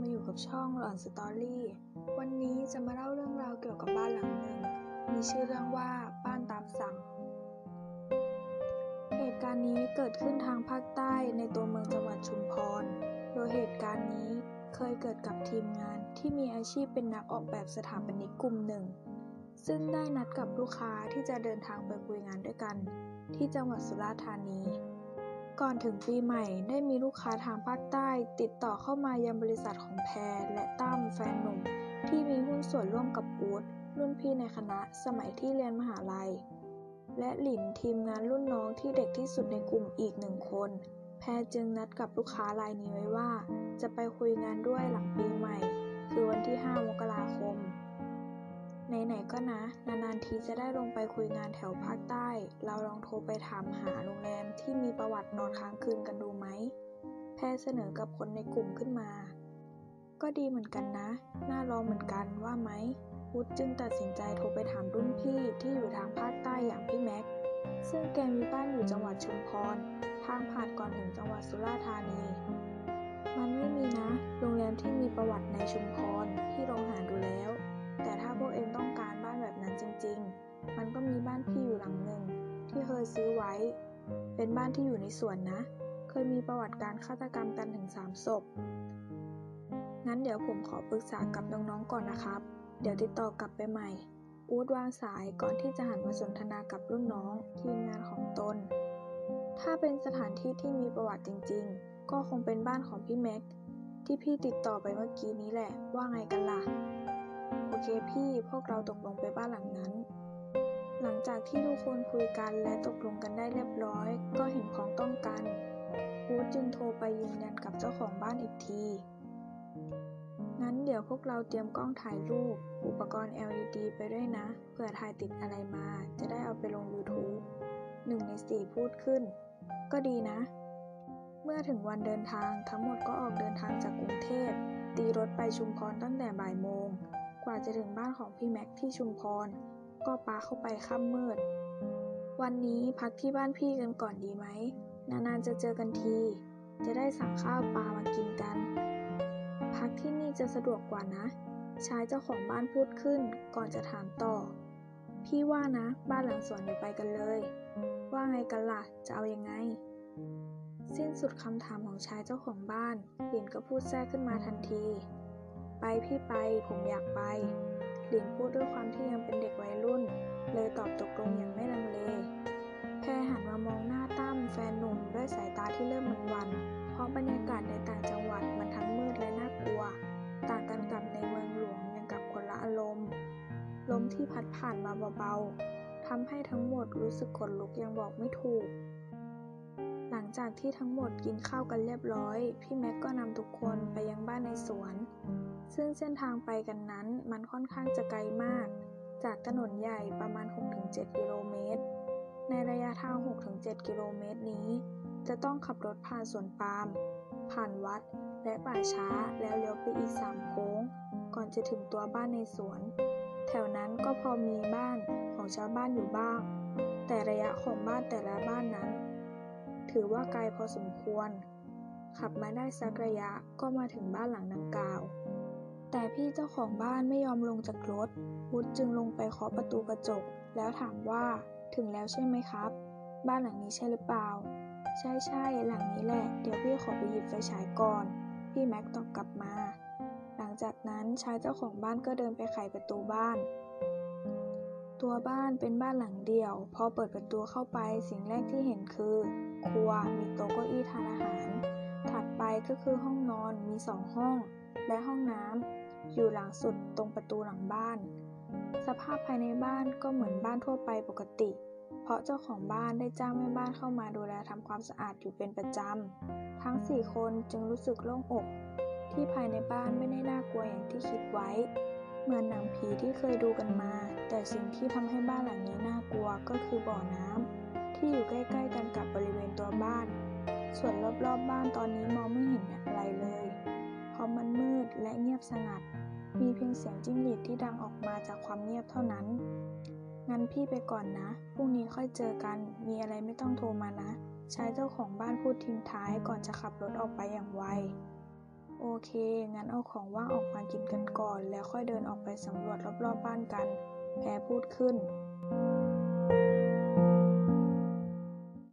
มาอยู่กับช่องหลอนสตอรี่วันนี้จะมาเล่าเรื่องราวเกี่ยวกับบ้านหลังหนึ่ง มีชื่อเรื่องว่าบ้านตามสั่ง เหตุการณ์นี้เกิดขึ้นทางภาคใต้ในตัวเมืองจังหวัดชุมพร โดยเหตุการณ์นี้เคยเกิดกับทีมงานที่มีอาชีพเป็นนักออกแบบสถาปนิกกลุ่มหนึ่ง ซึ่งได้นัดกับลูกค้าที่จะเดินทางไปคุยงานด้วยกัน ที่จังหวัดสุราษฎร์ธานี ก่อนถึงปีใหม่ ได้มีลูกค้าทางภาคใต้ ติดต่อเข้ามายังบริษัทของแพรและตั้มแฟนหนุ่ม ที่มีหุ้นส่วนร่วมกับอูดรุ่นพี่ในคณะสมัยที่เรียนมหาลัย และหลินทีมงานรุ่นน้องที่เด็กที่สุดในกลุ่มอีกหนึ่งคน แพรจึงนัดกับลูกค้ารายนี้ไว้ว่า จะไปคุยงานด้วยหลังปีใหม่ คือวันที่ 5 มกราคม ไหนๆก็นะ นานๆทีจะได้ลงไปคุยงานแถวภาคใต้ เราลองโทรไปถามหาโรงแรมที่มีประวัตินอนค้างคืนกันดูไหม แพรเสนอกับคนในกลุ่มขึ้นมา ก็ดีเหมือนกันนะ น่าลองเหมือนกันว่าไหมวุฒจึงตัดสินใจโทรไปถามรุ่นพี่ที่อยู่ทางภาคใต้อย่างพี่แม็ก ซึ่งแกมีบ้านอยู่จังหวัดชุมพร ทางผ่านก่อนถึงจังหวัดสุราษฎร์ธานี มันไม่มีนะ โรงแรมที่มีประวัติในชุมพรพี่ลองหาดูแล้ว องต้องการบ้านแบบนั้นจริง ๆ มันก็มีบ้านพี่อยู่หลังหนึ่งที่เคยซื้อไว้ เป็นบ้านที่อยู่ในสวนนะ เคยมีประวัติการฆาตกรรมกันถึงสามศพ งั้นเดี๋ยวผมขอปรึกษากับน้องๆก่อนนะครับ เดี๋ยวติดต่อกลับไปใหม่ อูดวางสายก่อนที่จะหันมาสนทนากับรุ่นน้องทีมงานของตน ถ้าเป็นสถานที่ที่มีประวัติจริง ๆ ก็คงเป็นบ้านของพี่แม็กที่พี่ติดต่อไปเมื่อกี้นี้แหละ ว่าไงกันล่ะ เคพี่ พวกเราตกลงไปบ้านหลังนั้น หลังจากที่ทุกคนคุยกันและตกลงกันได้เรียบร้อย ก็เห็นพ้องต้องกันอูดจึงโทรไปยืนยันกับเจ้าของบ้านอีกที งั้นเดี๋ยวพวกเราเตรียมกล้องถ่ายรูป อุปกรณ์ LED ไปด้วยนะ เผื่อถ่ายติดอะไรมา จะได้เอาไปลง YouTube หนึ่งในสี่พูดขึ้น ก็ดีนะ เมื่อถึงวันเดินทางทั้งหมดก็ออกเดินทางจากกรุงเทพตีรถไปชุมพรตั้งแต่บ่ายโมง กว่าจะถึงบ้านของพี่แม็กที่ชุมพร ก็ปาเข้าไปค่ำมืด วันนี้พักที่บ้านพี่กันก่อนดีไหม นานๆจะเจอกันที จะได้สั่งข้าวปลามากินกัน พักที่นี่จะสะดวกกว่านะ ชายเจ้าของบ้านพูดขึ้นก่อนจะถามต่อ พี่ว่านะ บ้านหลังสวนเดี๋ยวไปกันเลย ว่าไงกันล่ะ จะเอายังไงสิ้นสุดคำถามของชายเจ้าของบ้านหลินก็พูดแทรกขึ้นมาทันที ไปพี่ไป ผมอยากไป หลินพูดด้วยความที่ยังเป็นเด็กวัยรุ่น เลยตอบตกลงอย่างไม่ลังเล แพรหันมามองหน้าตั้มแฟนหนุ่มด้วยสายตาที่เริ่มมันวัน เพราะบรรยากาศในต่างจังหวัดมันทั้งมืดและน่ากลัว ต่างกันกับในเมืองหลวงอย่างกับคนละอารมณ์ ลมที่พัดผ่านมาเบาๆทำให้ทั้งหมดรู้สึกขนลุกยังบอกไม่ถูกหลังจากที่ทั้งหมดกินข้าวกันเรียบร้อย พี่แม็กก็นำทุกคนไปยังบ้านในสวน ซึ่งเส้นทางไปกันนั้นมันค่อนข้างจะไกลมาก จากถนนใหญ่ประมาณ 6-7 กิโลเมตร ในระยะทาง 6-7 กิโลเมตรนี้ จะต้องขับรถผ่านสวนปาล์ม ผ่านวัด และป่าช้าแล้วเลี้ยวไปอีกสามโค้ง ก่อนจะถึงตัวบ้านในสวน แถวนั้นก็พอมีบ้านของชาวบ้านอยู่บ้าง แต่ระยะของบ้านแต่ละบ้านนั้น ถือว่าไกลพอสมควร ขับมาได้สักระยะก็มาถึงบ้านหลังดังกล่าว แต่พี่เจ้าของบ้านไม่ยอมลงจากรถ วุฒจึงลงไปเคาะประตูกระจก แล้วถามว่าถึงแล้วใช่ไหมครับ บ้านหลังนี้ใช่หรือเปล่า ใช่ใช่หลังนี้แหละ เดี๋ยวพี่ขอไปหยิบไฟฉายก่อน พี่แม็กตอบกลับมา หลังจากนั้นชายเจ้าของบ้านก็เดินไปไขประตูบ้าน ตัวบ้านเป็นบ้านหลังเดี่ยว พอเปิดประตูเข้าไปสิ่งแรกที่เห็นคือ ครัวมีโต๊ะเก้าอี้ทานอาหาร ถัดไปก็คือห้องนอนมีสองห้อง และห้องน้ำ อยู่หลังสุดตรงประตูหลังบ้าน สภาพภายในบ้านก็เหมือนบ้านทั่วไปปกติ เพราะเจ้าของบ้านได้จ้างแม่บ้านเข้ามาดูแลทำความสะอาดอยู่เป็นประจำ ทั้งสี่คนจึงรู้สึกโล่งอก ที่ภายในบ้านไม่ได้น่ากลัวอย่างที่คิดไว้ เหมือนหนังผีที่เคยดูกันมา แต่สิ่งที่ทำให้บ้านหลังนี้น่ากลัวก็คือบ่อน้ำที่อยู่ใกล้ ๆ กันกับบริเวณตัวบ้าน ส่วนรอบๆบบ้านตอนนี้มองไม่เห็นอะไรเลย ราะมันมืดและเงียบสงัด มีเพียงเสียงจิ้งหรีดที่ดังออกมาจากความเงียบเท่านั้น งั้นพี่ไปก่อนนะ พรุ่งนี้ค่อยเจอกัน มีอะไรไม่ต้องโทรมานะ ชายเจ้าของบ้านพูดทิ้งท้ายก่อนจะขับรถออกไปอย่างไว โอเค งั้นเอาของว่างออกมากินกันก่อน แล้วค่อยเดินออกไปสำรวจรอบๆบ้านกัน แพรพูดขึ้น